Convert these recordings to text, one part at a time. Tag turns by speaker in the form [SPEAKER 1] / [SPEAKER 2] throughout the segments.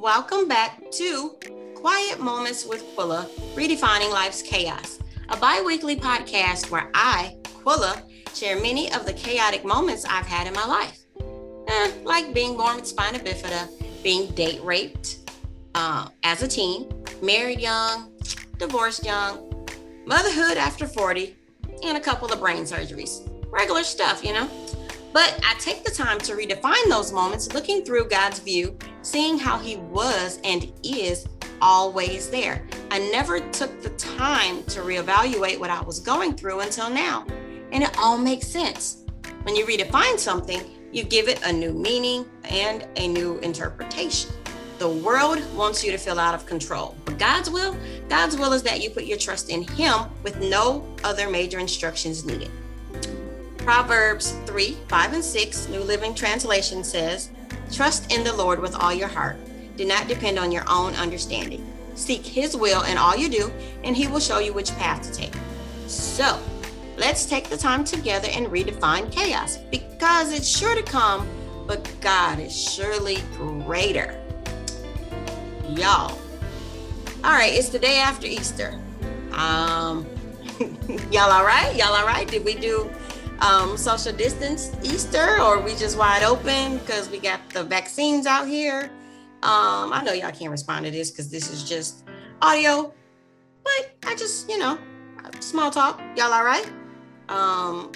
[SPEAKER 1] Welcome back to Quiet Moments with Quilla, Redefining Life's Chaos, a bi weekly podcast where I, Quilla, share many of the chaotic moments I've had in my life. Eh, like being born with spina bifida, being date raped uh, as a teen, married young, divorced young, motherhood after 40, and a couple of brain surgeries. Regular stuff, you know? But I take the time to redefine those moments, looking through God's view, seeing how He was and is always there. I never took the time to reevaluate what I was going through until now. And it all makes sense. When you redefine something, you give it a new meaning and a new interpretation. The world wants you to feel out of control, but God's will, God's will is that you put your trust in Him with no other major instructions needed. Proverbs 3 5 and 6, New Living Translation says, Trust in the Lord with all your heart. Do not depend on your own understanding. Seek His will in all you do, and He will show you which path to take. So, let's take the time together and redefine chaos because it's sure to come, but God is surely greater. Y'all. All right, it's the day after Easter. Um, y'all all right? Y'all all right? Did we do um, social distance Easter, or we just wide open because we got the vaccines out here? Um, I know y'all can't respond to this because this is just audio, but I just, you know, small talk. Y'all all right? Um,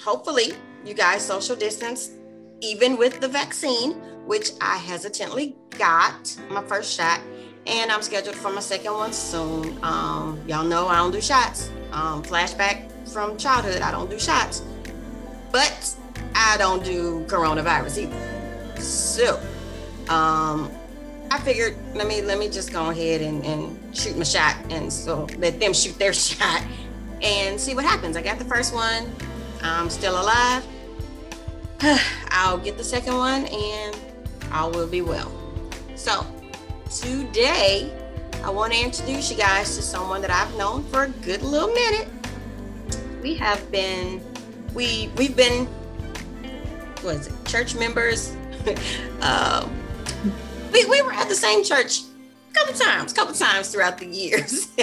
[SPEAKER 1] hopefully, you guys social distance, even with the vaccine, which I hesitantly got my first shot, and I'm scheduled for my second one soon. Um, y'all know I don't do shots. Um, flashback from childhood, I don't do shots, but I don't do coronavirus either. So, um, I figured let me let me just go ahead and, and shoot my shot, and so let them shoot their shot and see what happens. I got the first one. I'm still alive. I'll get the second one, and all will be well. So, today I want to introduce you guys to someone that I've known for a good little minute we have been we we've been what is it church members? Um, we, we were at the same church a couple times couple times throughout the years.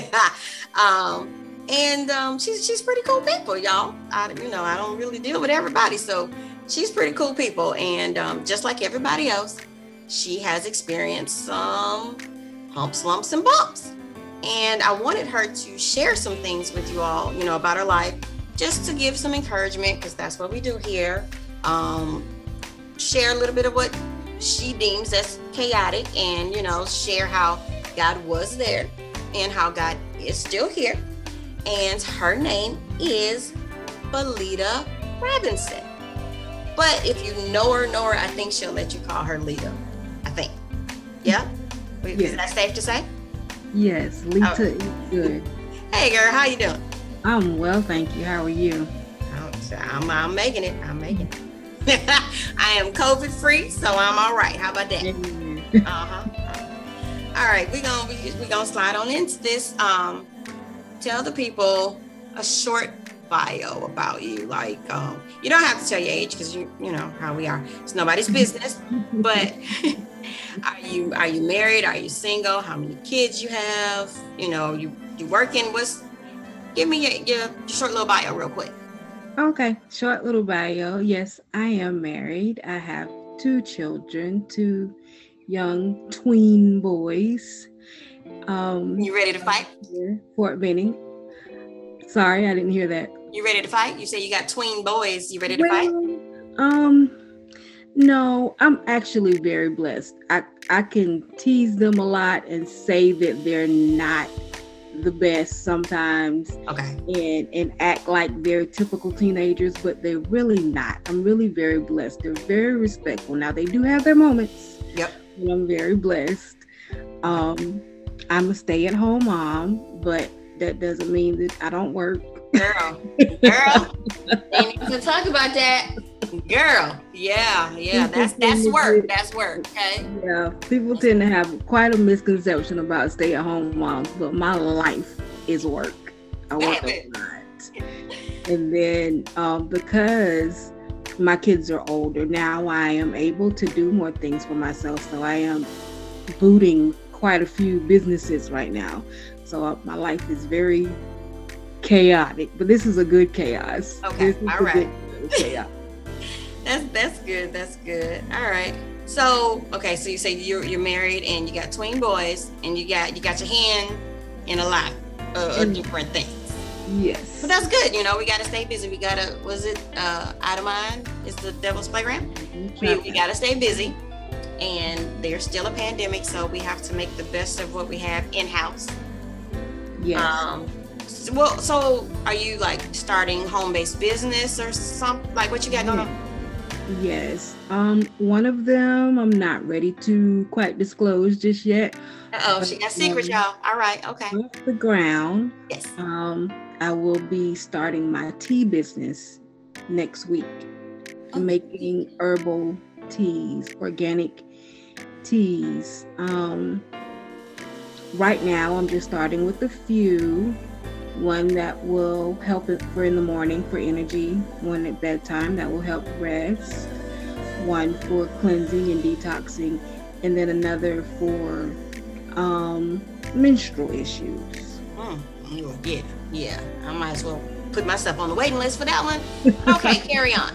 [SPEAKER 1] Um, and um, she's she's pretty cool people y'all. I, you know i don't really deal with everybody so she's pretty cool people. And um, just like everybody else she has experienced some humps lumps and bumps and I wanted her to share some things with you all, you know, about her life, just to give some encouragement, because that's what we do here. Um, share a little bit of what she deems as chaotic and, you know, share how God was there and how God is still here. And her name is Billita Robinson. But if you know her, know her, I think she'll let you call her Lita. I think. Yeah? Yes. Is that safe to say?
[SPEAKER 2] Yes, Lita oh. is good.
[SPEAKER 1] Hey, girl, how you doing?
[SPEAKER 2] I'm well, thank you. How are you?
[SPEAKER 1] I'm, I'm making it. I'm making it. I am COVID free, so I'm all right. How about that? uh-huh. All right, we're gonna we, we're gonna slide on into this. Um, tell the people a short bio about you. Like, um, you don't have to tell your age because you you know how we are. It's nobody's business. but are you are you married? Are you single? How many kids you have? You know, you you working? What's give me your, your short little bio real quick.
[SPEAKER 2] Okay, short little bio. Yes, I am married. I have two children, two young tween boys.
[SPEAKER 1] Um, you ready to fight?
[SPEAKER 2] Fort Benning. Sorry, I didn't hear that.
[SPEAKER 1] You ready to fight? You say you got tween boys. You ready to well, fight?
[SPEAKER 2] Um, no, I'm actually very blessed. I I can tease them a lot and say that they're not the best sometimes
[SPEAKER 1] okay.
[SPEAKER 2] and and act like they're typical teenagers but they're really not. I'm really very blessed. They're very respectful. Now they do have their moments
[SPEAKER 1] yep.
[SPEAKER 2] i'm very blessed. Um i'm a stay-at-home mom but that doesn't mean that i don't work.
[SPEAKER 1] Girl. Girl. We need to talk about that girl yeah yeah that's that's work that's work okay
[SPEAKER 2] yeah people tend to have quite a misconception about stay-at-home moms but my life is work i work a lot and then um, because my kids are older now i am able to do more things for myself so i am booting quite a few businesses right now. So uh, my life is very chaotic, but this is a good chaos.
[SPEAKER 1] Okay, all right. chaos. That's that's good. That's good. All right. So okay, so you say you're you're married and you got twin boys and you got you got your hand in a lot of, of different things.
[SPEAKER 2] Yes.
[SPEAKER 1] But that's good. You know, we got to stay busy. We got to, was it uh, out of mind? Is the devil's playground? We, we got to stay busy. And there's still a pandemic, so we have to make the best of what we have in house.
[SPEAKER 2] Yes. Um,
[SPEAKER 1] so, well, so are you like starting home based business or something? Like what you got going on?
[SPEAKER 2] Yes. Um, one of them I'm not ready to quite disclose just yet.
[SPEAKER 1] oh, she got secrets, um, y'all. All right, okay.
[SPEAKER 2] Off the ground.
[SPEAKER 1] Yes.
[SPEAKER 2] Um, I will be starting my tea business next week, okay. making herbal teas, organic teas. Um, right now, I'm just starting with a few. One that will help it for in the morning for energy, one at bedtime that will help rest, one for cleansing and detoxing, and then another for um, menstrual issues.
[SPEAKER 1] Mm, yeah, yeah. I might as well put myself on the waiting list for that one. Okay, carry on.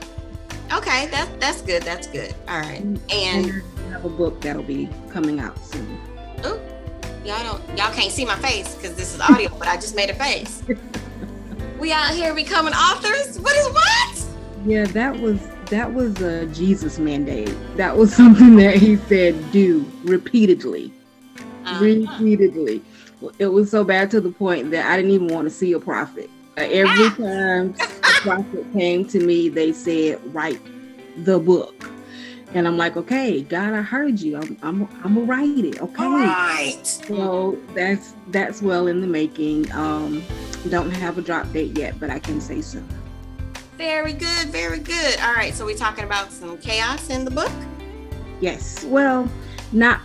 [SPEAKER 1] Okay, that's that's good. That's good. All right. And,
[SPEAKER 2] I have a book that'll be coming out soon.
[SPEAKER 1] Oh, y'all don't y'all can't see my face because this is audio, but I just made a face. we out here becoming authors. What is what?
[SPEAKER 2] Yeah, that was that was a Jesus mandate. That was something that he said do repeatedly. Uh-huh. Repeatedly. It was so bad to the point that I didn't even want to see a prophet. Uh, every ah! time a prophet came to me, they said, "Write the book." And I'm like, okay, God, I heard you. I'm, I'm, I'm gonna write it. Okay. All
[SPEAKER 1] right.
[SPEAKER 2] So that's that's well in the making. Um, don't have a drop date yet, but I can say so.
[SPEAKER 1] Very good, very good. All right, so we're talking about some chaos in the book.
[SPEAKER 2] Yes. Well, not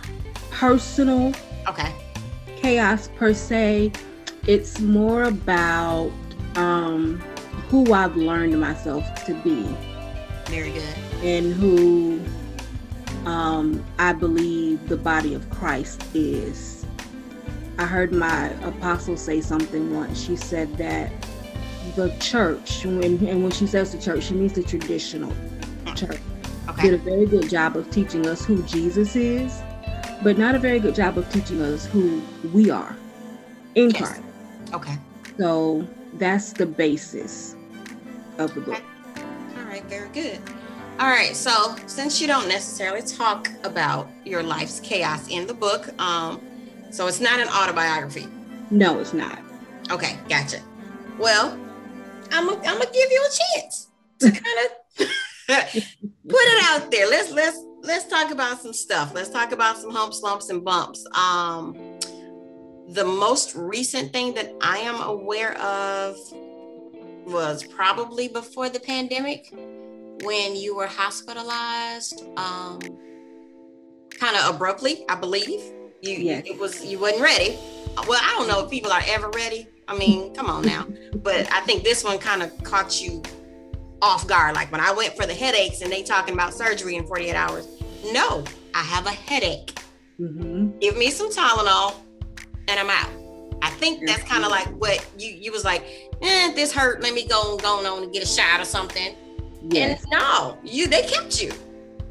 [SPEAKER 2] personal.
[SPEAKER 1] Okay
[SPEAKER 2] chaos per se. It's more about um, who I've learned myself to be.
[SPEAKER 1] Very good.
[SPEAKER 2] And who um, I believe the body of Christ is. I heard my apostle say something once. She said that the church, when, and when she says the church, she means the traditional church, okay. did a very good job of teaching us who Jesus is but not a very good job of teaching us who we are in yes. Christ.
[SPEAKER 1] Okay.
[SPEAKER 2] So that's the basis of the book.
[SPEAKER 1] Okay. All right, very good. All right, so since you don't necessarily talk about your life's chaos in the book, um, so it's not an autobiography.
[SPEAKER 2] No, it's not.
[SPEAKER 1] Okay, gotcha. Well, I'm gonna I'm give you a chance to kind of put it out there. Let's let's let's talk about some stuff. Let's talk about some humps, lumps, and bumps. Um, the most recent thing that I am aware of was probably before the pandemic when you were hospitalized um, kind of abruptly, I believe. You yes. it was you wasn't ready. Well, I don't know if people are ever ready. I mean, come on now. But I think this one kind of caught you off guard. Like when I went for the headaches and they talking about surgery in 48 hours. No, I have a headache. Mm-hmm. Give me some Tylenol and I'm out. I think that's kind of like what you you was like, eh, this hurt. Let me go go on and get a shot or something. Yes. And no, you they kept you.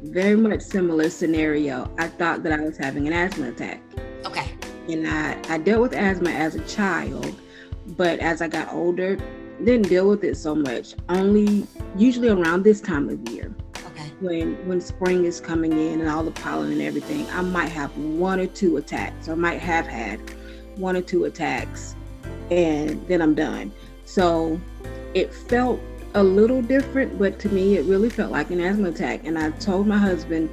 [SPEAKER 2] Very much similar scenario. I thought that I was having an asthma attack.
[SPEAKER 1] Okay.
[SPEAKER 2] And I, I dealt with asthma as a child, but as I got older, didn't deal with it so much. Only usually around this time of year Okay. when when spring is coming in and all the pollen and everything, I might have one or two attacks. I might have had one or two attacks, and then I'm done. So it felt a little different, but to me, it really felt like an asthma attack. And I told my husband,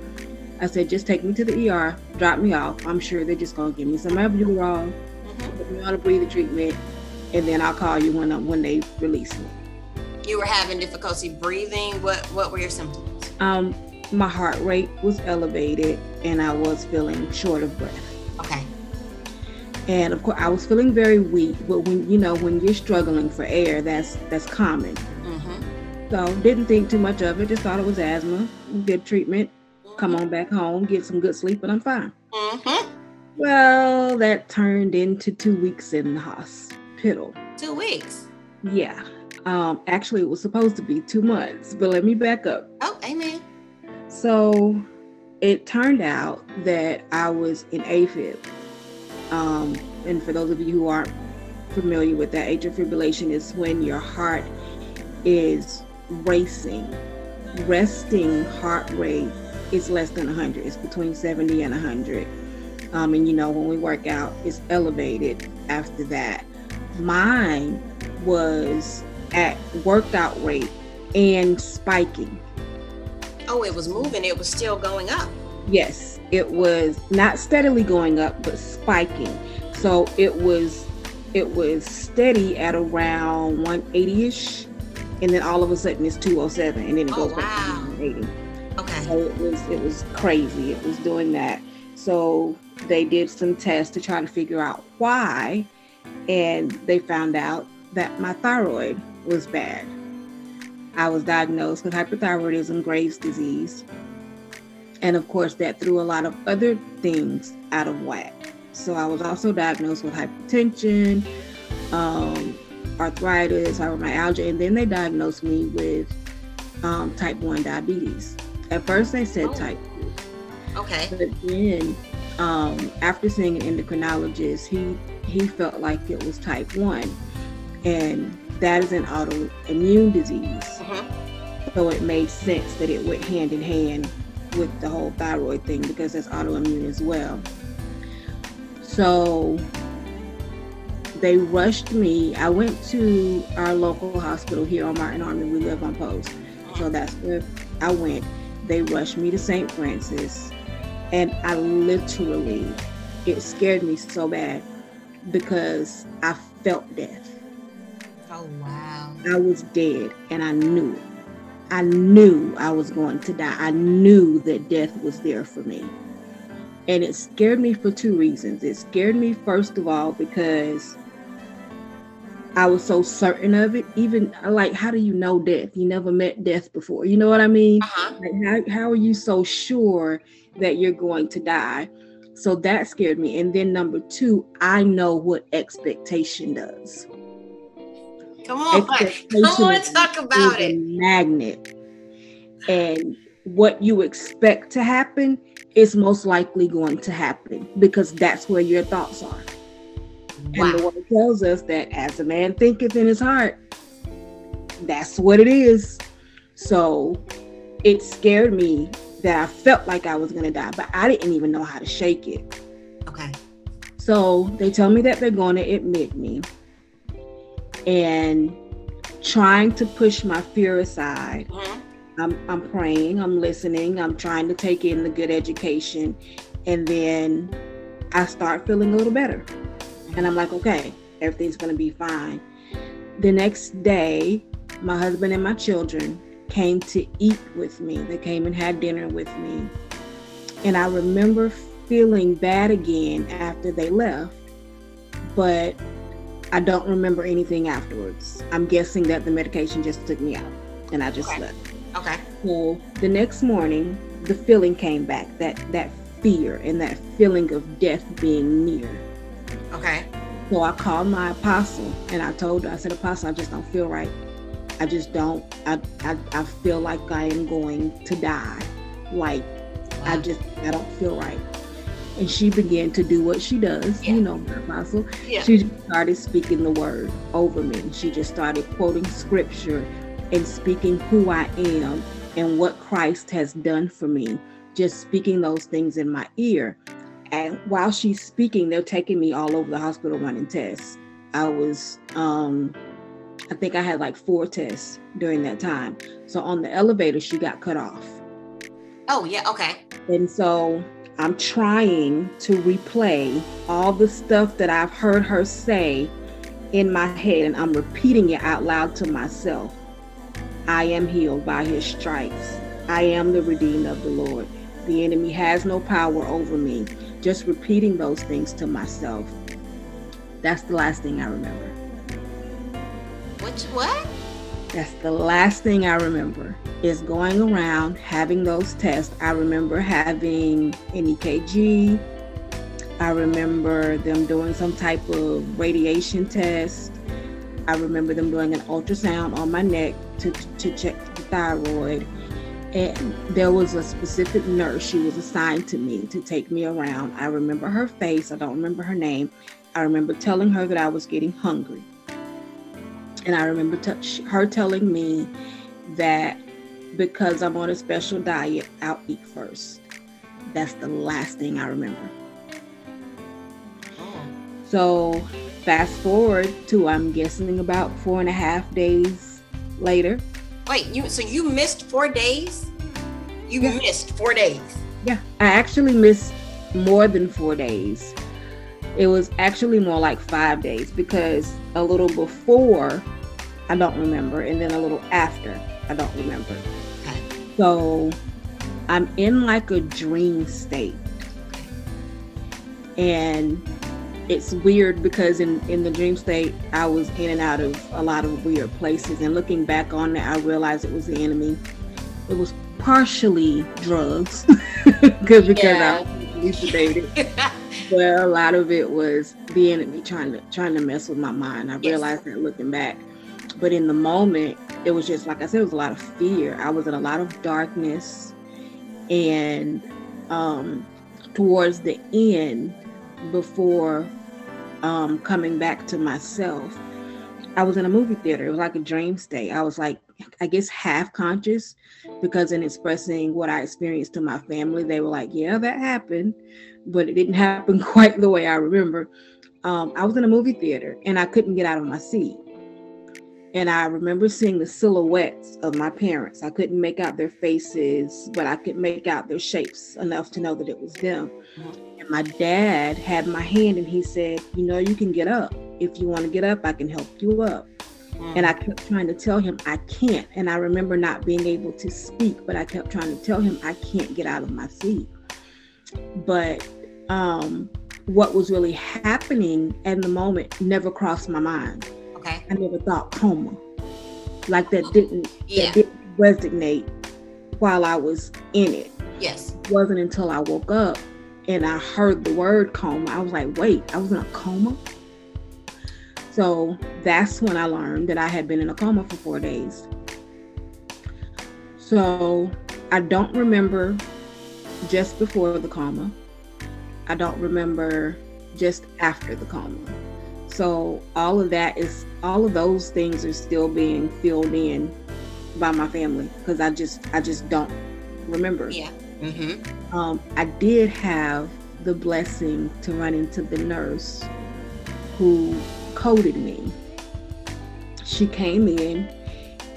[SPEAKER 2] I said, just take me to the ER, drop me off. I'm sure they're just gonna give me some epidural, mm-hmm. put me on a breathing treatment, and then I'll call you when when they release me.
[SPEAKER 1] You were having difficulty breathing. What what were your symptoms?
[SPEAKER 2] um, my heart rate was elevated and I was feeling short of breath.
[SPEAKER 1] Okay.
[SPEAKER 2] And of course, I was feeling very weak. But when you know when you're struggling for air, that's that's common. So didn't think too much of it. Just thought it was asthma. Did treatment. Mm-hmm. Come on back home, get some good sleep, and I'm fine.
[SPEAKER 1] Mm-hmm.
[SPEAKER 2] Well, that turned into two weeks in the hospital.
[SPEAKER 1] Two weeks?
[SPEAKER 2] Yeah. Um, actually, it was supposed to be two months, but let me back up.
[SPEAKER 1] Oh, amen.
[SPEAKER 2] So it turned out that I was in AFib. Um, and for those of you who aren't familiar with that, atrial fibrillation is when your heart is racing. Resting heart rate is less than 100. It's between 70 and 100. Um, and you know, when we work out, it's elevated after that. Mine was at workout rate and spiking.
[SPEAKER 1] Oh, it was moving. It was still going up.
[SPEAKER 2] Yes, it was not steadily going up, but spiking. So it was it was steady at around 180ish, and then all of a sudden it's 207, and then it oh, goes wow. back to 180.
[SPEAKER 1] Okay.
[SPEAKER 2] So it was it was crazy. It was doing that. So they did some tests to try to figure out why, and they found out that my thyroid was bad. I was diagnosed with hyperthyroidism, Graves' disease, and of course, that threw a lot of other things out of whack. So I was also diagnosed with hypertension, um, arthritis, fibromyalgia, and then they diagnosed me with um, type 1 diabetes. At first, they said oh. type
[SPEAKER 1] 2. Okay.
[SPEAKER 2] But then, um, after seeing an endocrinologist, he he felt like it was type 1. And that is an autoimmune disease. Uh-huh. So it made sense that it went hand in hand with the whole thyroid thing because that's autoimmune as well. So they rushed me. I went to our local hospital here on Martin Army. We live on post. So that's where I went. They rushed me to St. Francis. And I literally, it scared me so bad because I felt death.
[SPEAKER 1] Oh, wow.
[SPEAKER 2] I was dead and I knew it. I knew I was going to die. I knew that death was there for me. And it scared me for two reasons. It scared me, first of all, because I was so certain of it. Even like, how do you know death? You never met death before. You know what I mean? Uh-huh. Like, how, how are you so sure that you're going to die? So that scared me. And then number two, I know what expectation does.
[SPEAKER 1] Come on, come on, talk about it.
[SPEAKER 2] magnet, and what you expect to happen is most likely going to happen because that's where your thoughts are. Wow. And the word tells us that as a man thinketh in his heart, that's what it is. So it scared me that I felt like I was going to die, but I didn't even know how to shake it.
[SPEAKER 1] Okay.
[SPEAKER 2] So they tell me that they're going to admit me and trying to push my fear aside. Mm-hmm. I'm, I'm praying, I'm listening, I'm trying to take in the good education, and then I start feeling a little better. And I'm like, okay, everything's gonna be fine. The next day, my husband and my children came to eat with me. They came and had dinner with me. And I remember feeling bad again after they left. But I don't remember anything afterwards. I'm guessing that the medication just took me out and I just
[SPEAKER 1] okay.
[SPEAKER 2] slept.
[SPEAKER 1] Okay.
[SPEAKER 2] So the next morning, the feeling came back that that fear and that feeling of death being near.
[SPEAKER 1] Okay.
[SPEAKER 2] So I called my apostle and I told her, I said, Apostle, I just don't feel right. I just don't, I, I, I feel like I am going to die. Like, wow. I just, I don't feel right and she began to do what she does, yeah. you know, my apostle. Yeah. She started speaking the word over me. She just started quoting scripture and speaking who I am and what Christ has done for me, just speaking those things in my ear. And while she's speaking, they're taking me all over the hospital running tests. I was, um, I think I had like four tests during that time. So on the elevator, she got cut off.
[SPEAKER 1] Oh, yeah, okay.
[SPEAKER 2] And so I'm trying to replay all the stuff that I've heard her say in my head, and I'm repeating it out loud to myself. I am healed by his stripes. I am the redeemed of the Lord. The enemy has no power over me. Just repeating those things to myself. That's the last thing I remember.
[SPEAKER 1] Which what?
[SPEAKER 2] That's the last thing I remember is going around having those tests. I remember having an EKG. I remember them doing some type of radiation test. I remember them doing an ultrasound on my neck to, to check the thyroid. And there was a specific nurse, she was assigned to me to take me around. I remember her face, I don't remember her name. I remember telling her that I was getting hungry. And I remember t- her telling me that because I'm on a special diet, I'll eat first. That's the last thing I remember. So fast forward to I'm guessing about four and a half days later.
[SPEAKER 1] Wait, you so you missed four days? You yeah. missed four days.
[SPEAKER 2] Yeah, I actually missed more than four days. It was actually more like five days because a little before I don't remember, and then a little after I don't remember. So I'm in like a dream state. And it's weird because in, in the dream state, I was in and out of a lot of weird places. And looking back on it, I realized it was the enemy. It was partially drugs because yeah. I elucidated. but a lot of it was the enemy trying to trying to mess with my mind. I realized yes. that looking back. But in the moment, it was just like I said, it was a lot of fear. I was in a lot of darkness, and um, towards the end, before um, coming back to myself, I was in a movie theater. It was like a dream state. I was like, I guess, half conscious because in expressing what I experienced to my family, they were like, "Yeah, that happened," but it didn't happen quite the way I remember. Um, I was in a movie theater and I couldn't get out of my seat. And I remember seeing the silhouettes of my parents. I couldn't make out their faces, but I could make out their shapes enough to know that it was them. And my dad had my hand and he said, You know, you can get up. If you want to get up, I can help you up. And I kept trying to tell him I can't. And I remember not being able to speak, but I kept trying to tell him I can't get out of my seat. But um, what was really happening in the moment never crossed my mind
[SPEAKER 1] Okay. I
[SPEAKER 2] never thought coma. Like that didn't yeah. that didn't resonate while I was in it.
[SPEAKER 1] Yes.
[SPEAKER 2] It wasn't until I woke up and I heard the word coma. I was like, wait, I was in a coma. So that's when I learned that I had been in a coma for four days. So I don't remember just before the coma. I don't remember just after the coma. So all of that is all of those things are still being filled in by my family because I just I just don't remember.
[SPEAKER 1] Yeah. Mm-hmm.
[SPEAKER 2] Um, I did have the blessing to run into the nurse who coded me. She came in,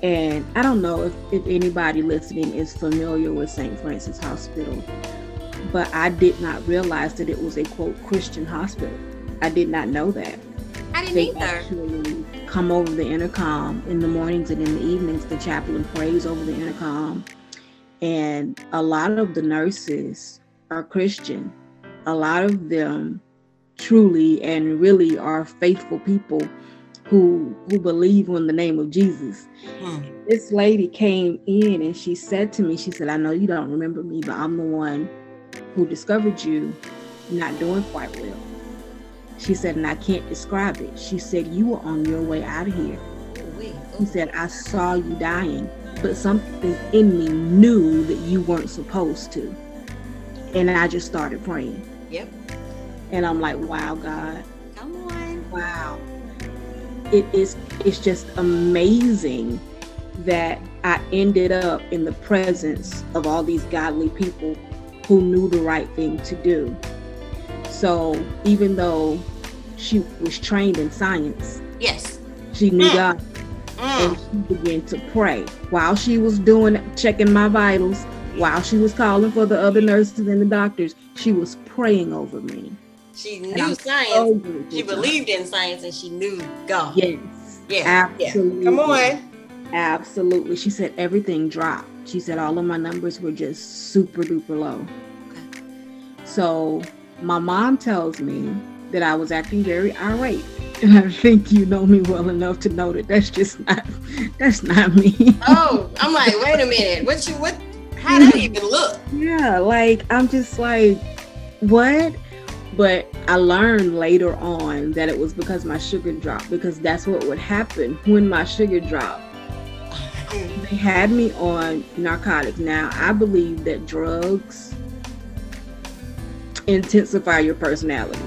[SPEAKER 2] and I don't know if, if anybody listening is familiar with St. Francis Hospital, but I did not realize that it was a quote Christian hospital. I did not know that.
[SPEAKER 1] I didn't they either.
[SPEAKER 2] Actually come over the intercom in the mornings and in the evenings. The chaplain prays over the intercom, and a lot of the nurses are Christian. A lot of them truly and really are faithful people who who believe in the name of Jesus. Hmm. This lady came in and she said to me, she said, I know you don't remember me, but I'm the one who discovered you not doing quite well. She said, and I can't describe it. She said, You were on your way out of here. He said, I saw you dying, but something in me knew that you weren't supposed to. And I just started praying.
[SPEAKER 1] Yep.
[SPEAKER 2] And I'm like, wow, God.
[SPEAKER 1] Come on.
[SPEAKER 2] Wow. It is it's just amazing that I ended up in the presence of all these godly people who knew the right thing to do. So even though she was trained in science,
[SPEAKER 1] yes,
[SPEAKER 2] she knew mm. God, mm. and she began to pray while she was doing checking my vitals. While she was calling for the other nurses and the doctors, she was praying over me.
[SPEAKER 1] She knew science. So she believed in science, and she knew God.
[SPEAKER 2] Yes.
[SPEAKER 1] Yeah.
[SPEAKER 2] Absolutely.
[SPEAKER 1] Yeah. Come on.
[SPEAKER 2] Absolutely. She said everything dropped. She said all of my numbers were just super duper low. Okay. So my mom tells me that I was acting very irate. And I think you know me well enough to know that that's just not that's not me.
[SPEAKER 1] oh, I'm like, wait a minute. What you what how did that even look?
[SPEAKER 2] Yeah, like I'm just like, what? But I learned later on that it was because my sugar dropped, because that's what would happen when my sugar dropped. They had me on narcotics. Now, I believe that drugs intensify your personality.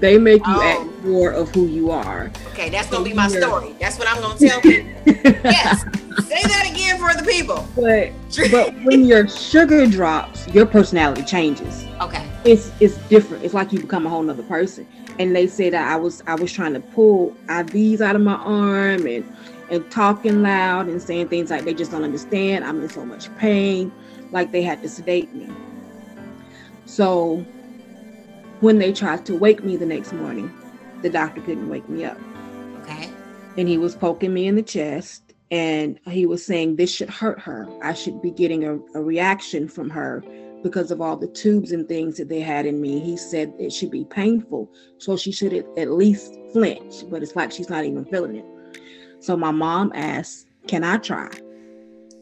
[SPEAKER 2] They make you oh. act more of who you are.
[SPEAKER 1] Okay, that's gonna be my story. That's what I'm gonna tell people. yes, say that again for the people.
[SPEAKER 2] But but when your sugar drops, your personality changes.
[SPEAKER 1] Okay,
[SPEAKER 2] it's it's different. It's like you become a whole nother person. And they say that I was I was trying to pull IVs out of my arm and and talking loud and saying things like they just don't understand. I'm in so much pain, like they had to sedate me. So when they tried to wake me the next morning, the doctor couldn't wake me up.
[SPEAKER 1] Okay.
[SPEAKER 2] And he was poking me in the chest and he was saying this should hurt her. I should be getting a, a reaction from her because of all the tubes and things that they had in me. He said it should be painful. So she should at least flinch, but it's like she's not even feeling it. So my mom asked, Can I try?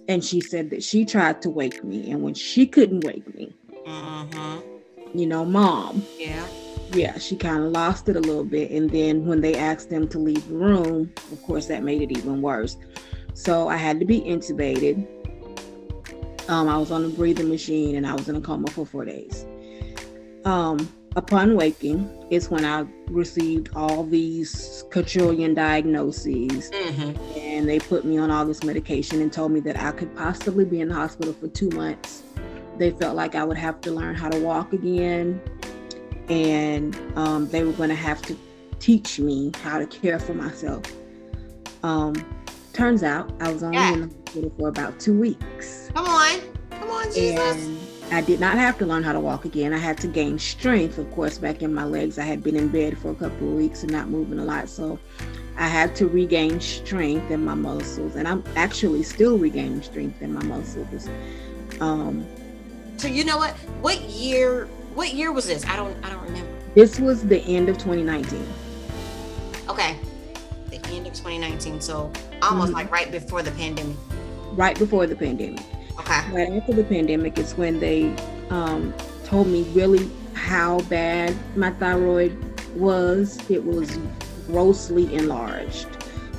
[SPEAKER 2] And she said that she tried to wake me. And when she couldn't wake me, uh-huh you know, mom.
[SPEAKER 1] Yeah.
[SPEAKER 2] Yeah, she kind of lost it a little bit. And then when they asked them to leave the room, of course, that made it even worse. So I had to be intubated. Um, I was on a breathing machine and I was in a coma for four days. Um, upon waking is when I received all these quadrillion diagnoses, mm-hmm. and they put me on all this medication and told me that I could possibly be in the hospital for two months they felt like I would have to learn how to walk again, and um, they were going to have to teach me how to care for myself. Um, turns out I was only yeah. in the hospital for about two weeks.
[SPEAKER 1] Come on, come on, Jesus. And
[SPEAKER 2] I did not have to learn how to walk again. I had to gain strength, of course, back in my legs. I had been in bed for a couple of weeks and not moving a lot, so I had to regain strength in my muscles, and I'm actually still regaining strength in my muscles. Um,
[SPEAKER 1] so you know what? What year? What year was this? I don't. I don't remember.
[SPEAKER 2] This was the end of 2019.
[SPEAKER 1] Okay, the end of 2019. So almost mm-hmm. like right before the pandemic.
[SPEAKER 2] Right before the pandemic.
[SPEAKER 1] Okay.
[SPEAKER 2] Right after the pandemic is when they um, told me really how bad my thyroid was. It was grossly enlarged,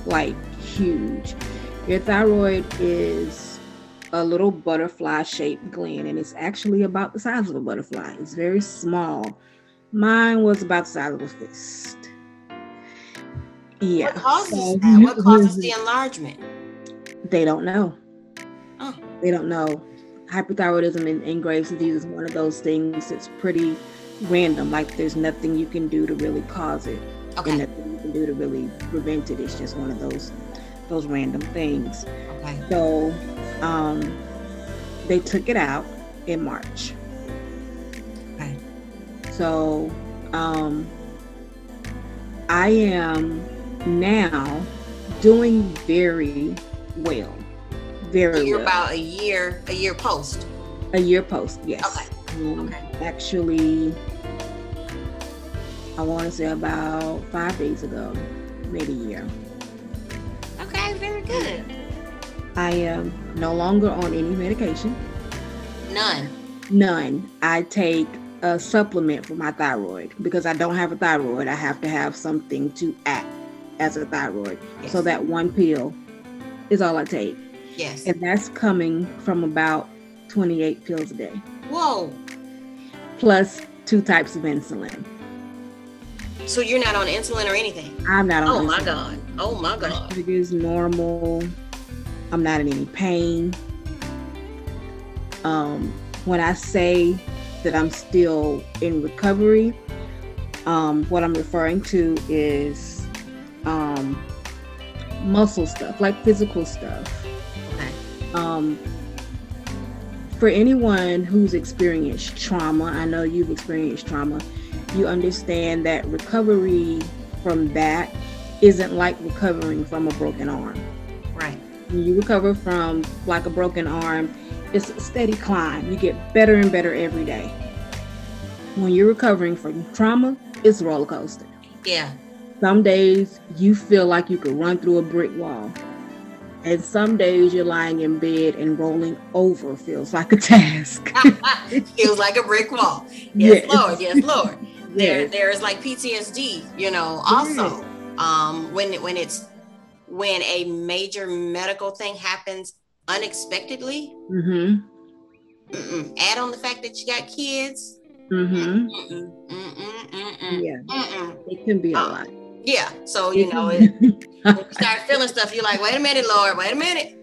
[SPEAKER 2] like huge. Your thyroid is a little butterfly shaped gland, and it's actually about the size of a butterfly. It's very small. Mine was about the size of a fist.
[SPEAKER 1] Yeah. What causes so, that? What causes the enlargement?
[SPEAKER 2] They don't know. Oh. They don't know. Hyperthyroidism and, and Graves' disease is one of those things that's pretty random. Like there's nothing you can do to really cause it.
[SPEAKER 1] Okay.
[SPEAKER 2] And nothing you can do to really prevent it. It's just one of those those random things.
[SPEAKER 1] Okay.
[SPEAKER 2] So um, they took it out in March.
[SPEAKER 1] Okay.
[SPEAKER 2] So um, I am now doing very well. Very
[SPEAKER 1] so you're
[SPEAKER 2] well.
[SPEAKER 1] about a year, a year post.
[SPEAKER 2] A year post, yes.
[SPEAKER 1] Okay. Um, okay.
[SPEAKER 2] Actually, I want to say about five days ago, maybe a year.
[SPEAKER 1] Okay, very good.
[SPEAKER 2] I am no longer on any medication.
[SPEAKER 1] None.
[SPEAKER 2] None. I take a supplement for my thyroid because I don't have a thyroid. I have to have something to act as a thyroid. Yes. So that one pill is all I take.
[SPEAKER 1] Yes.
[SPEAKER 2] And that's coming from about 28 pills a day.
[SPEAKER 1] Whoa.
[SPEAKER 2] Plus two types of insulin.
[SPEAKER 1] So you're not on insulin or anything?
[SPEAKER 2] I'm not on
[SPEAKER 1] Oh
[SPEAKER 2] insulin.
[SPEAKER 1] my God. Oh my God.
[SPEAKER 2] It is normal. I'm not in any pain. Um, when I say that I'm still in recovery, um, what I'm referring to is um, muscle stuff, like physical stuff.
[SPEAKER 1] Okay.
[SPEAKER 2] Um, for anyone who's experienced trauma, I know you've experienced trauma, you understand that recovery from that isn't like recovering from a broken arm. When you recover from like a broken arm, it's a steady climb. You get better and better every day. When you're recovering from trauma, it's a roller coaster.
[SPEAKER 1] Yeah.
[SPEAKER 2] Some days you feel like you could run through a brick wall. And some days you're lying in bed and rolling over feels like a task.
[SPEAKER 1] feels like a brick wall. Yes, yes, Lord. Yes, Lord. there there's like PTSD, you know, also. Um when when it's when a major medical thing happens unexpectedly. Mm-hmm. Add on the fact that you got kids. Mm-hmm.
[SPEAKER 2] Yeah, it can be a um, lot.
[SPEAKER 1] Yeah, so you know, it, when you start feeling stuff, you're like, wait a minute, Lord, wait a minute.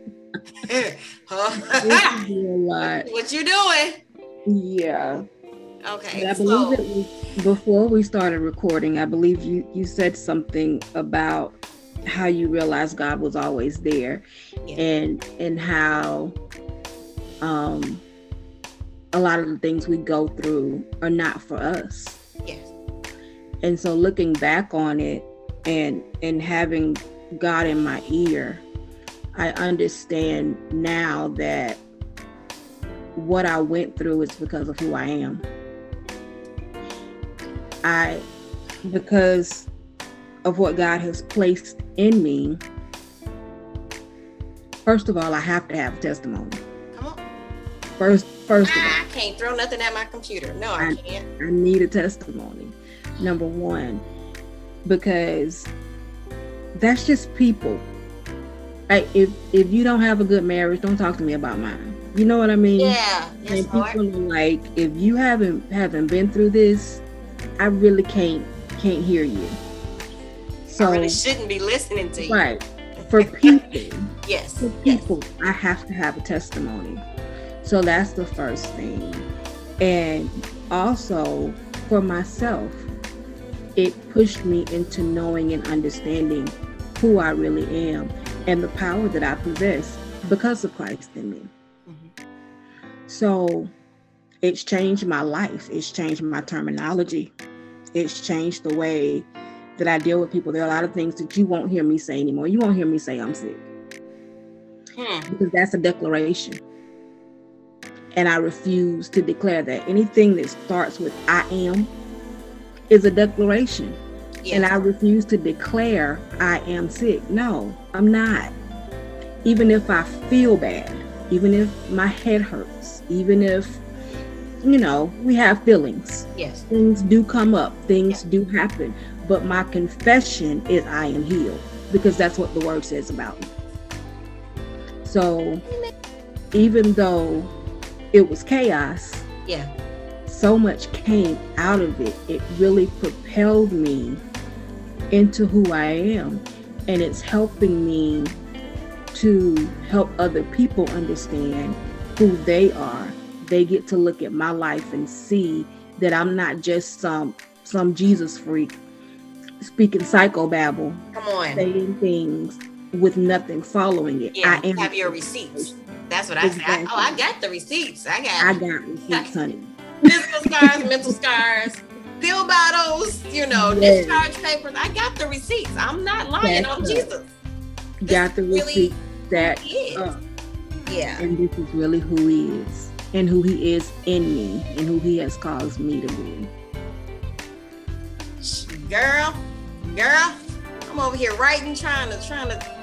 [SPEAKER 1] a lot. What you doing?
[SPEAKER 2] Yeah.
[SPEAKER 1] Okay.
[SPEAKER 2] I believe so, it was before we started recording. I believe you you said something about how you realized God was always there, yeah. and and how um a lot of the things we go through are not for us.
[SPEAKER 1] Yes.
[SPEAKER 2] And so looking back on it and and having God in my ear, I understand now that what I went through is because of who I am. I because of what God has placed in me. First of all, I have to have a testimony.
[SPEAKER 1] Come on.
[SPEAKER 2] First First of all,
[SPEAKER 1] I can't throw nothing at my computer. No, I, I can't. I
[SPEAKER 2] need a testimony. Number one, because that's just people. I, if if you don't have a good marriage, don't talk to me about mine. You know what I mean?
[SPEAKER 1] Yeah.
[SPEAKER 2] And people are like, if you haven't haven't been through this, I really can't can't hear you.
[SPEAKER 1] So shouldn't be listening to you.
[SPEAKER 2] Right. For people.
[SPEAKER 1] yes.
[SPEAKER 2] For people, yes. I have to have a testimony. So that's the first thing. And also for myself, it pushed me into knowing and understanding who I really am and the power that I possess because of Christ in me. Mm-hmm. So it's changed my life. It's changed my terminology. It's changed the way that I deal with people. There are a lot of things that you won't hear me say anymore. You won't hear me say I'm sick. Hmm. Because that's a declaration. And I refuse to declare that. Anything that starts with I am is a declaration. Yes. And I refuse to declare I am sick. No, I'm not. Even if I feel bad, even if my head hurts, even if, you know, we have feelings.
[SPEAKER 1] Yes.
[SPEAKER 2] Things do come up, things do happen. But my confession is I am healed because that's what the word says about me. So even though it was chaos.
[SPEAKER 1] Yeah.
[SPEAKER 2] So much came out of it. It really propelled me into who I am. And it's helping me to help other people understand who they are. They get to look at my life and see that I'm not just some some Jesus freak speaking psychobabble.
[SPEAKER 1] Come on.
[SPEAKER 2] Saying things with nothing following it.
[SPEAKER 1] Yeah, I am have your receipts. That's what I exactly. said. I, oh, I got the receipts. I got. I got
[SPEAKER 2] receipts, honey.
[SPEAKER 1] Physical scars, mental scars, pill bottles. You know, yes. discharge papers. I got the receipts. I'm not lying That's on right. Jesus.
[SPEAKER 2] This got the really receipts. That
[SPEAKER 1] uh, yeah.
[SPEAKER 2] And this is really who he is, and who he is in me, and who he has caused me to be.
[SPEAKER 1] Girl, girl, I'm over here writing, trying to, trying to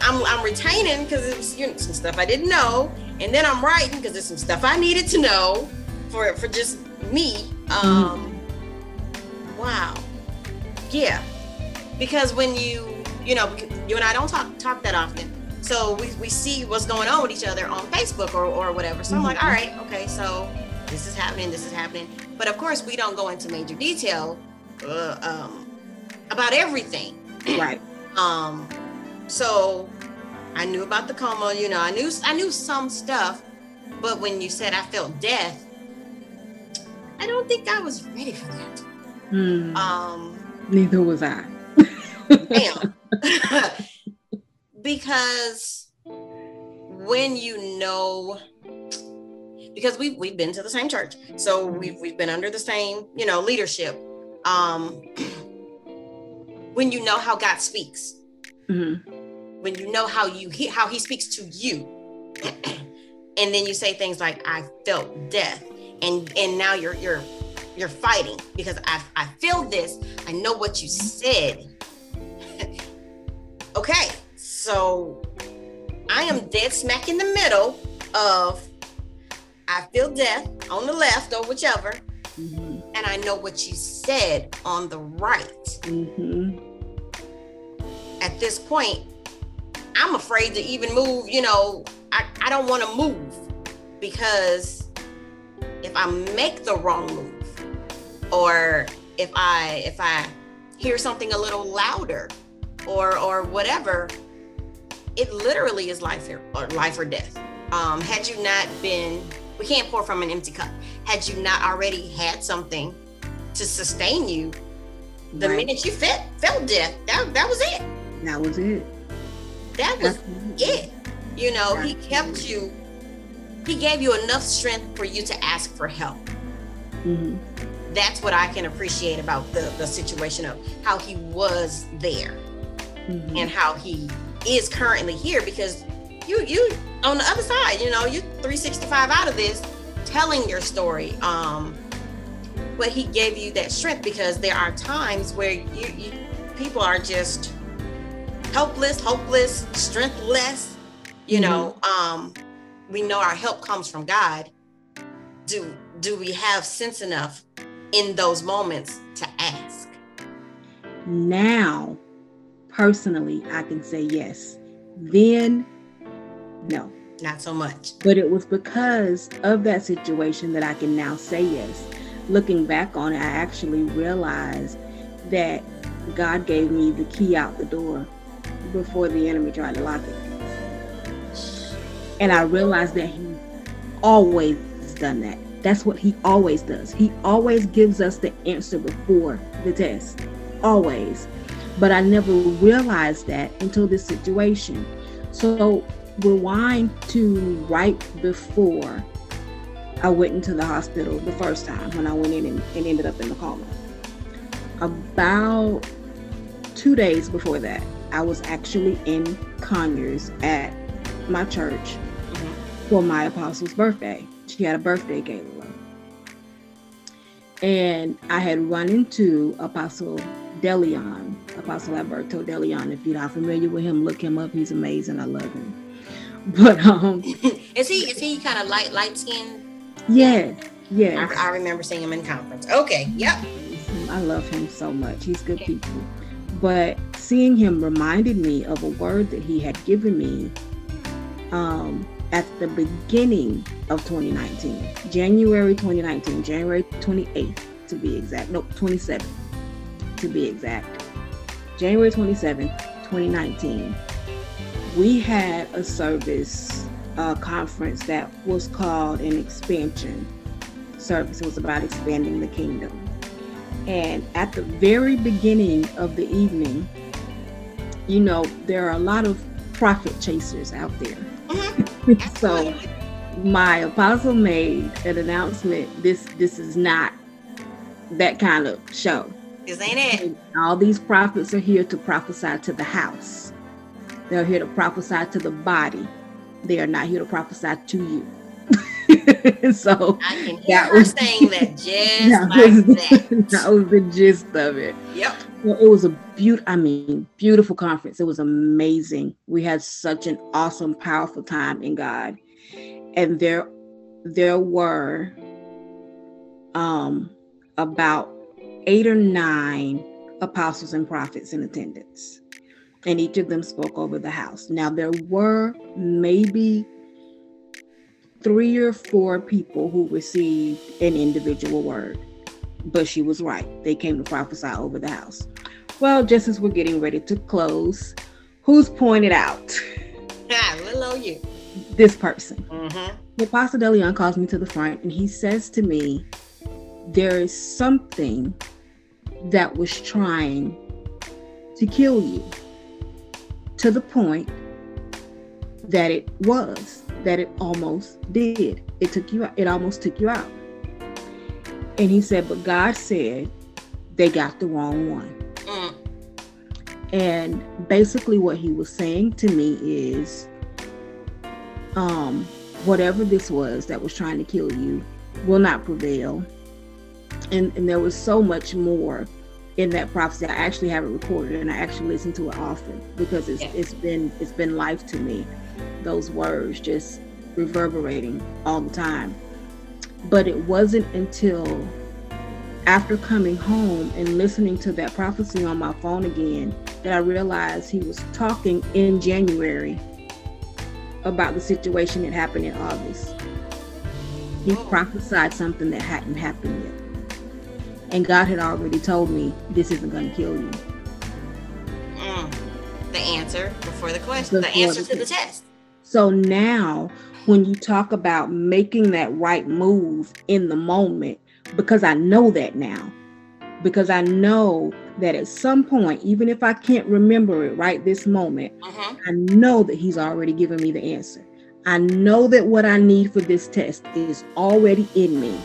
[SPEAKER 1] I'm, I'm retaining because it's you know, some stuff I didn't know, and then I'm writing because there's some stuff I needed to know for for just me. Um, mm-hmm. Wow, yeah, because when you you know you and I don't talk talk that often, so we, we see what's going on with each other on Facebook or or whatever. So mm-hmm. I'm like, all right, okay, so this is happening, this is happening, but of course we don't go into major detail uh, um, about everything,
[SPEAKER 2] right?
[SPEAKER 1] um so I knew about the coma, you know, I knew I knew some stuff, but when you said I felt death, I don't think I was ready for that. Hmm. Um,
[SPEAKER 2] neither was I.
[SPEAKER 1] damn. because when you know because we've we've been to the same church. So we've we've been under the same, you know, leadership. Um when you know how God speaks mm-hmm. when you know how you he, how he speaks to you and then you say things like i felt death and and now you're you're you're fighting because i i feel this i know what you said okay so i am dead smack in the middle of i feel death on the left or whichever. And I know what you said on the right. Mm-hmm. At this point, I'm afraid to even move. You know, I, I don't want to move because if I make the wrong move or if I if I hear something a little louder or or whatever, it literally is life or life or death. Um, had you not been, we can't pour from an empty cup. Had you not already had something to sustain you, the right. minute you felt felt death, that that was it.
[SPEAKER 2] That was it.
[SPEAKER 1] That was it. You know, he kept you. He gave you enough strength for you to ask for help. Mm-hmm. That's what I can appreciate about the the situation of how he was there mm-hmm. and how he is currently here because you you on the other side you know you 365 out of this telling your story um but he gave you that strength because there are times where you, you people are just helpless hopeless strengthless you mm-hmm. know um we know our help comes from god do do we have sense enough in those moments to ask
[SPEAKER 2] now personally, I can say yes. Then, no.
[SPEAKER 1] Not so much.
[SPEAKER 2] But it was because of that situation that I can now say yes. Looking back on it, I actually realized that God gave me the key out the door before the enemy tried to lock it. And I realized that He always done that. That's what He always does. He always gives us the answer before the test. Always. But I never realized that until this situation. So rewind to right before I went into the hospital the first time when I went in and, and ended up in the coma. About two days before that, I was actually in Conyers at my church for my apostle's birthday. She had a birthday gala. And I had run into Apostle Delion, Apostle Alberto Delion. If you're not familiar with him, look him up. He's amazing. I love him. But um,
[SPEAKER 1] is he is he kind of light light skinned?
[SPEAKER 2] Yeah, yeah.
[SPEAKER 1] I, I, remember seeing him in conference. Okay, yep.
[SPEAKER 2] I love him so much. He's good people. But seeing him reminded me of a word that he had given me um, at the beginning of 2019, January 2019, January 28th to be exact. No, 27th to be exact. January 27th, 2019, we had a service uh, conference that was called an expansion service. It was about expanding the kingdom. And at the very beginning of the evening, you know, there are a lot of prophet chasers out there. Mm-hmm. so my apostle made an announcement this this is not that kind of show
[SPEAKER 1] this ain't it.
[SPEAKER 2] All these prophets are here to prophesy to the house. They're here to prophesy to the body. They are not here to prophesy to
[SPEAKER 1] you. so I can hear her was, saying that just that like was, that.
[SPEAKER 2] That was the gist of it.
[SPEAKER 1] Yep.
[SPEAKER 2] Well, it was a beautiful, I mean, beautiful conference. It was amazing. We had such an awesome, powerful time in God. And there there were um about eight or nine apostles and prophets in attendance, and each of them spoke over the house. Now, there were maybe three or four people who received an individual word, but she was right. They came to prophesy over the house. Well, just as we're getting ready to close, who's pointed out?
[SPEAKER 1] Ah, little you.
[SPEAKER 2] This person. Mm-hmm. The Apostle Delion calls me to the front and he says to me, There is something that was trying to kill you to the point that it was that it almost did. It took you out it almost took you out. And he said but god said they got the wrong one. Mm. and basically what he was saying to me is um whatever this was that was trying to kill you will not prevail. And, and there was so much more in that prophecy. I actually have it recorded and I actually listen to it often because it's yeah. it's been it's been life to me. Those words just reverberating all the time. But it wasn't until after coming home and listening to that prophecy on my phone again that I realized he was talking in January about the situation that happened in August. He oh. prophesied something that hadn't happened yet. And God had already told me this isn't going to kill you.
[SPEAKER 1] Mm. The answer before the question, before the answer the to the test.
[SPEAKER 2] So now, when you talk about making that right move in the moment, because I know that now, because I know that at some point, even if I can't remember it right this moment, uh-huh. I know that He's already given me the answer. I know that what I need for this test is already in me.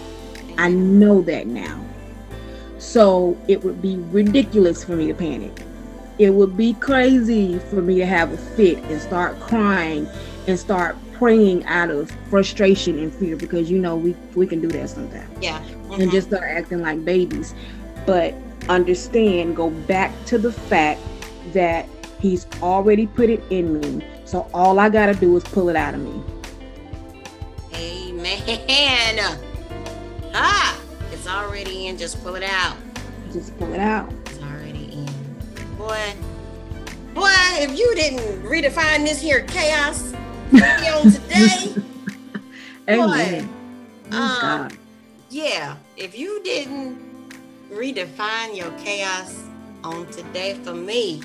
[SPEAKER 2] I know that now. So it would be ridiculous for me to panic. It would be crazy for me to have a fit and start crying and start praying out of frustration and fear because you know we we can do that sometimes.
[SPEAKER 1] Yeah. Mm-hmm.
[SPEAKER 2] And just start acting like babies. But understand, go back to the fact that he's already put it in me. So all I gotta do is pull it out of me.
[SPEAKER 1] Amen. Ah, it's already in. Just pull it out.
[SPEAKER 2] Just pull it out.
[SPEAKER 1] It's already in. Boy, boy, if you didn't redefine this here chaos on today,
[SPEAKER 2] Amen.
[SPEAKER 1] Boy, um, yeah, if you didn't redefine your chaos on today for me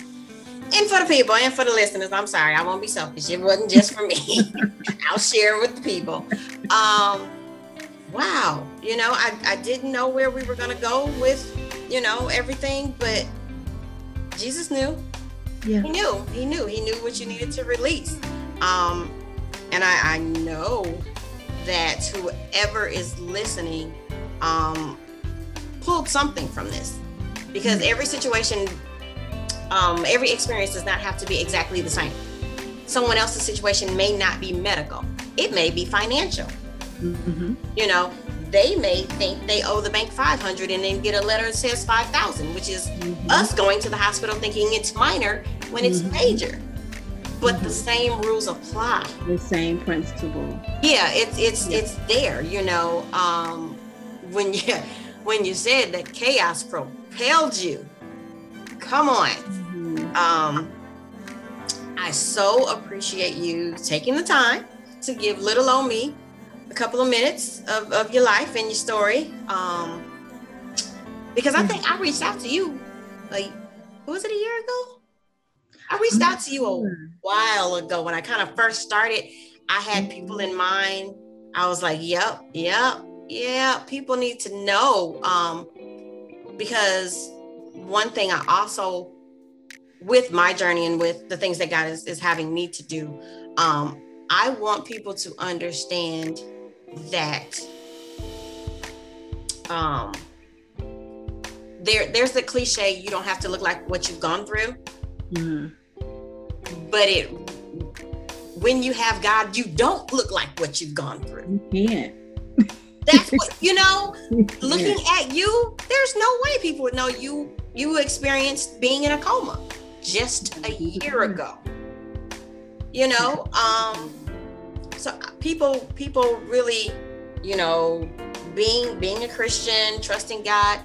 [SPEAKER 1] and for the people and for the listeners. I'm sorry, I won't be selfish. It wasn't just for me. I'll share with the people. Um, wow, you know, I, I didn't know where we were going to go with, you know, everything, but Jesus knew. Yeah. He knew. He knew. He knew what you needed to release. Um, and I, I know that whoever is listening um, pulled something from this because every situation, um, every experience does not have to be exactly the same. Someone else's situation may not be medical, it may be financial. Mm-hmm. You know, they may think they owe the bank 500 and then get a letter that says 5000 which is mm-hmm. us going to the hospital thinking it's minor when it's mm-hmm. major but mm-hmm. the same rules apply
[SPEAKER 2] the same principle
[SPEAKER 1] yeah it's it's yeah. it's there you know um when you when you said that chaos propelled you come on mm-hmm. um i so appreciate you taking the time to give little old me a couple of minutes of, of your life and your story um because i think i reached out to you like who was it a year ago I reached out to you a while ago when I kind of first started. I had people in mind. I was like, yep, yep, yeah, people need to know. Um, because one thing I also, with my journey and with the things that God is, is having me to do, um, I want people to understand that um, there there's the cliche you don't have to look like what you've gone through. Mm-hmm but it when you have God, you don't look like what you've gone through.
[SPEAKER 2] You can't.
[SPEAKER 1] That's what you know. Looking at you, there's no way people would know you you experienced being in a coma just a year ago. You know, um, so people people really, you know, being being a Christian, trusting God,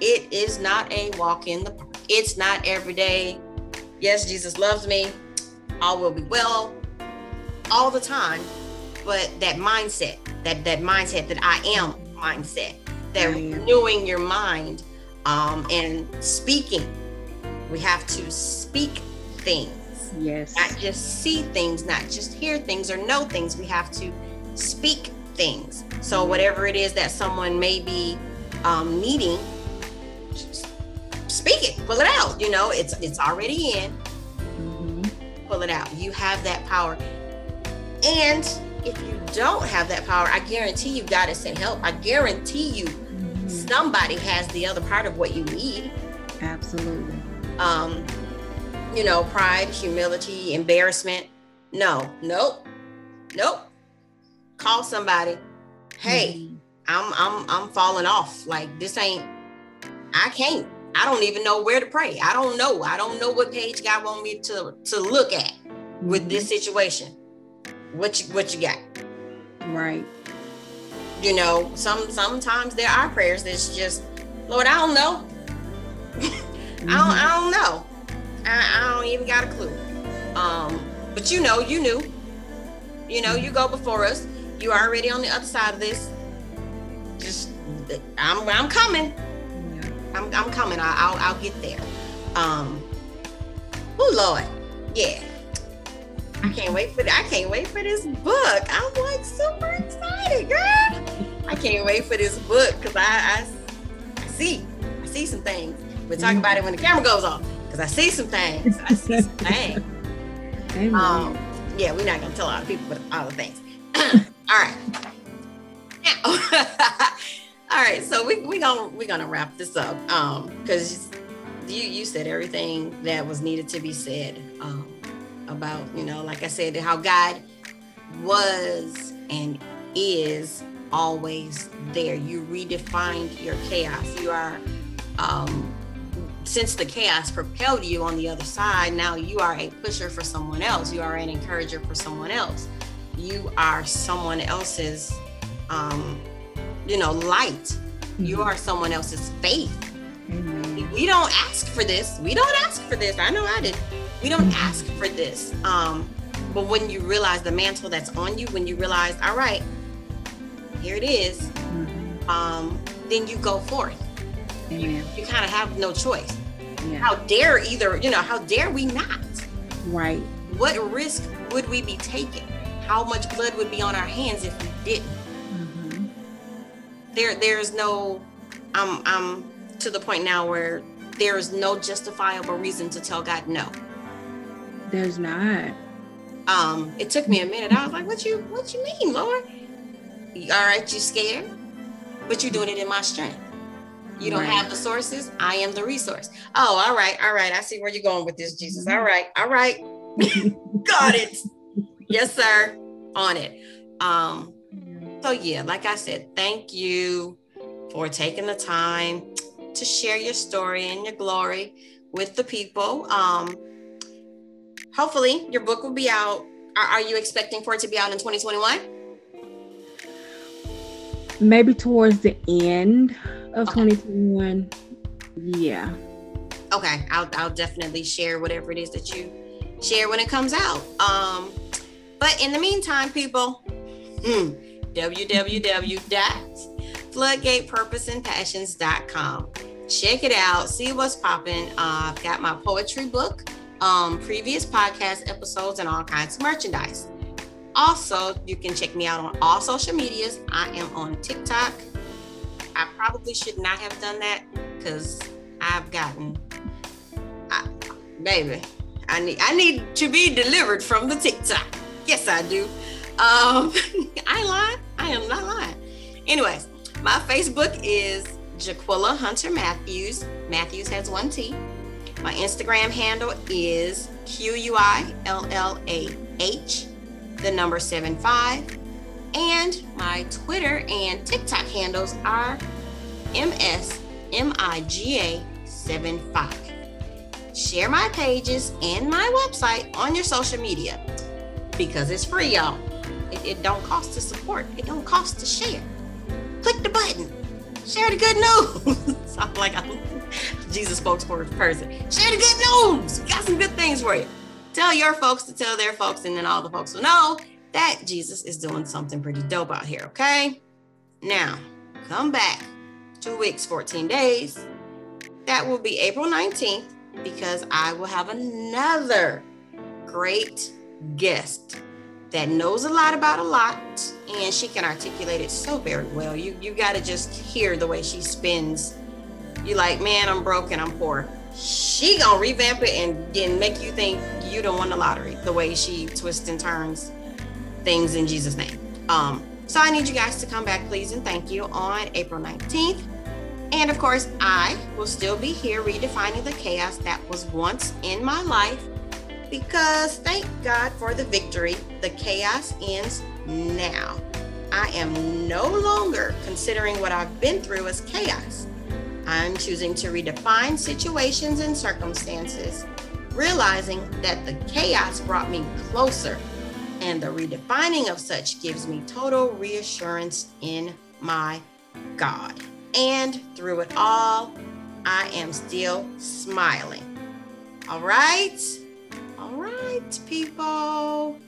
[SPEAKER 1] it is not a walk in the park. It's not every day yes, Jesus loves me, all will be well, all the time. But that mindset, that that mindset that I am mindset, that renewing your mind um, and speaking, we have to speak things.
[SPEAKER 2] Yes.
[SPEAKER 1] Not just see things, not just hear things or know things. We have to speak things. So whatever it is that someone may be um, needing, speak it, pull it out. You know, it's it's already in. Mm-hmm. Pull it out. You have that power. And if you don't have that power, I guarantee you God has sent help. I guarantee you mm-hmm. somebody has the other part of what you need.
[SPEAKER 2] Absolutely.
[SPEAKER 1] Um, you know, pride, humility, embarrassment. No, nope, nope. Call somebody. Hey, mm-hmm. I'm I'm I'm falling off. Like this ain't I can't. I don't even know where to pray. I don't know. I don't know what page God want me to to look at with this mm-hmm. situation. What you what you got?
[SPEAKER 2] Right.
[SPEAKER 1] You know, some sometimes there are prayers that's just Lord, I don't know. mm-hmm. I, don't, I don't know. I, I don't even got a clue. Um, but you know, you knew. You know, you go before us. You are already on the other side of this. Just, I'm, I'm coming. Yeah. I'm, I'm coming. I, I'll, I'll get there. Um, oh Lord, yeah. I can't wait for I can't wait for this book. I'm like super excited, girl. I can't wait for this book because I, I, I see I see some things. We'll talk about it when the camera goes off because I see some things. I see some things. Um, yeah, we're not gonna tell all the people, but all the things. all right. Now, all right. So we we gonna we gonna wrap this up um because you you said everything that was needed to be said um about you know like I said how God was and is always there. You redefined your chaos. You are um since the chaos propelled you on the other side, now you are a pusher for someone else. You are an encourager for someone else. You are someone else's, um, you know, light. Mm-hmm. You are someone else's faith. Mm-hmm. We don't ask for this. We don't ask for this. I know I did. We don't mm-hmm. ask for this. Um, but when you realize the mantle that's on you, when you realize, all right, here it is, mm-hmm. um, then you go forth you, you kind of have no choice. Yeah. How dare either, you know, how dare we not?
[SPEAKER 2] Right.
[SPEAKER 1] What risk would we be taking? How much blood would be on our hands if we didn't? Mm-hmm. There, there's no. I'm, I'm to the point now where there is no justifiable reason to tell God no.
[SPEAKER 2] There's not.
[SPEAKER 1] Um, it took me a minute. I was like, "What you, what you mean, Lord? All right, you scared, but you're doing it in my strength." You don't right. have the sources. I am the resource. Oh, all right. All right. I see where you're going with this, Jesus. All right. All right. Got it. Yes, sir. On it. Um, so yeah, like I said, thank you for taking the time to share your story and your glory with the people. Um, hopefully your book will be out. Are, are you expecting for it to be out in 2021?
[SPEAKER 2] Maybe towards the end of okay. 2021. Yeah.
[SPEAKER 1] Okay, I'll I'll definitely share whatever it is that you share when it comes out. Um, but in the meantime, people, hmm, www.floodgatepurposeandpassions.com. Check it out. See what's popping. Uh, I've got my poetry book, um, previous podcast episodes, and all kinds of merchandise. Also, you can check me out on all social medias. I am on TikTok, I probably should not have done that because I've gotten, I, baby, I need I need to be delivered from the TikTok. Yes, I do. Um, I lie. I am not lying. Anyways, my Facebook is Jaquilla Hunter Matthews. Matthews has one T. My Instagram handle is Q U I L L A H, the number seven five. And my Twitter and TikTok handles are MSMIGA75. Share my pages and my website on your social media because it's free, y'all. It, it don't cost to support, it don't cost to share. Click the button, share the good news. Sound like I'm Jesus spokesperson. Share the good news. Got some good things for you. Tell your folks to tell their folks, and then all the folks will know that Jesus is doing something pretty dope out here, okay? Now, come back two weeks, 14 days. That will be April 19th because I will have another great guest that knows a lot about a lot and she can articulate it so very well. You you got to just hear the way she spins. You're like, man, I'm broken, I'm poor. She gonna revamp it and then make you think you don't won the lottery. The way she twists and turns things in Jesus' name. Um, so I need you guys to come back, please, and thank you on April 19th. And of course, I will still be here redefining the chaos that was once in my life because thank God for the victory. The chaos ends now. I am no longer considering what I've been through as chaos. I'm choosing to redefine situations and circumstances, realizing that the chaos brought me closer and the redefining of such gives me total reassurance in my God. And through it all, I am still smiling. All right? All right, people.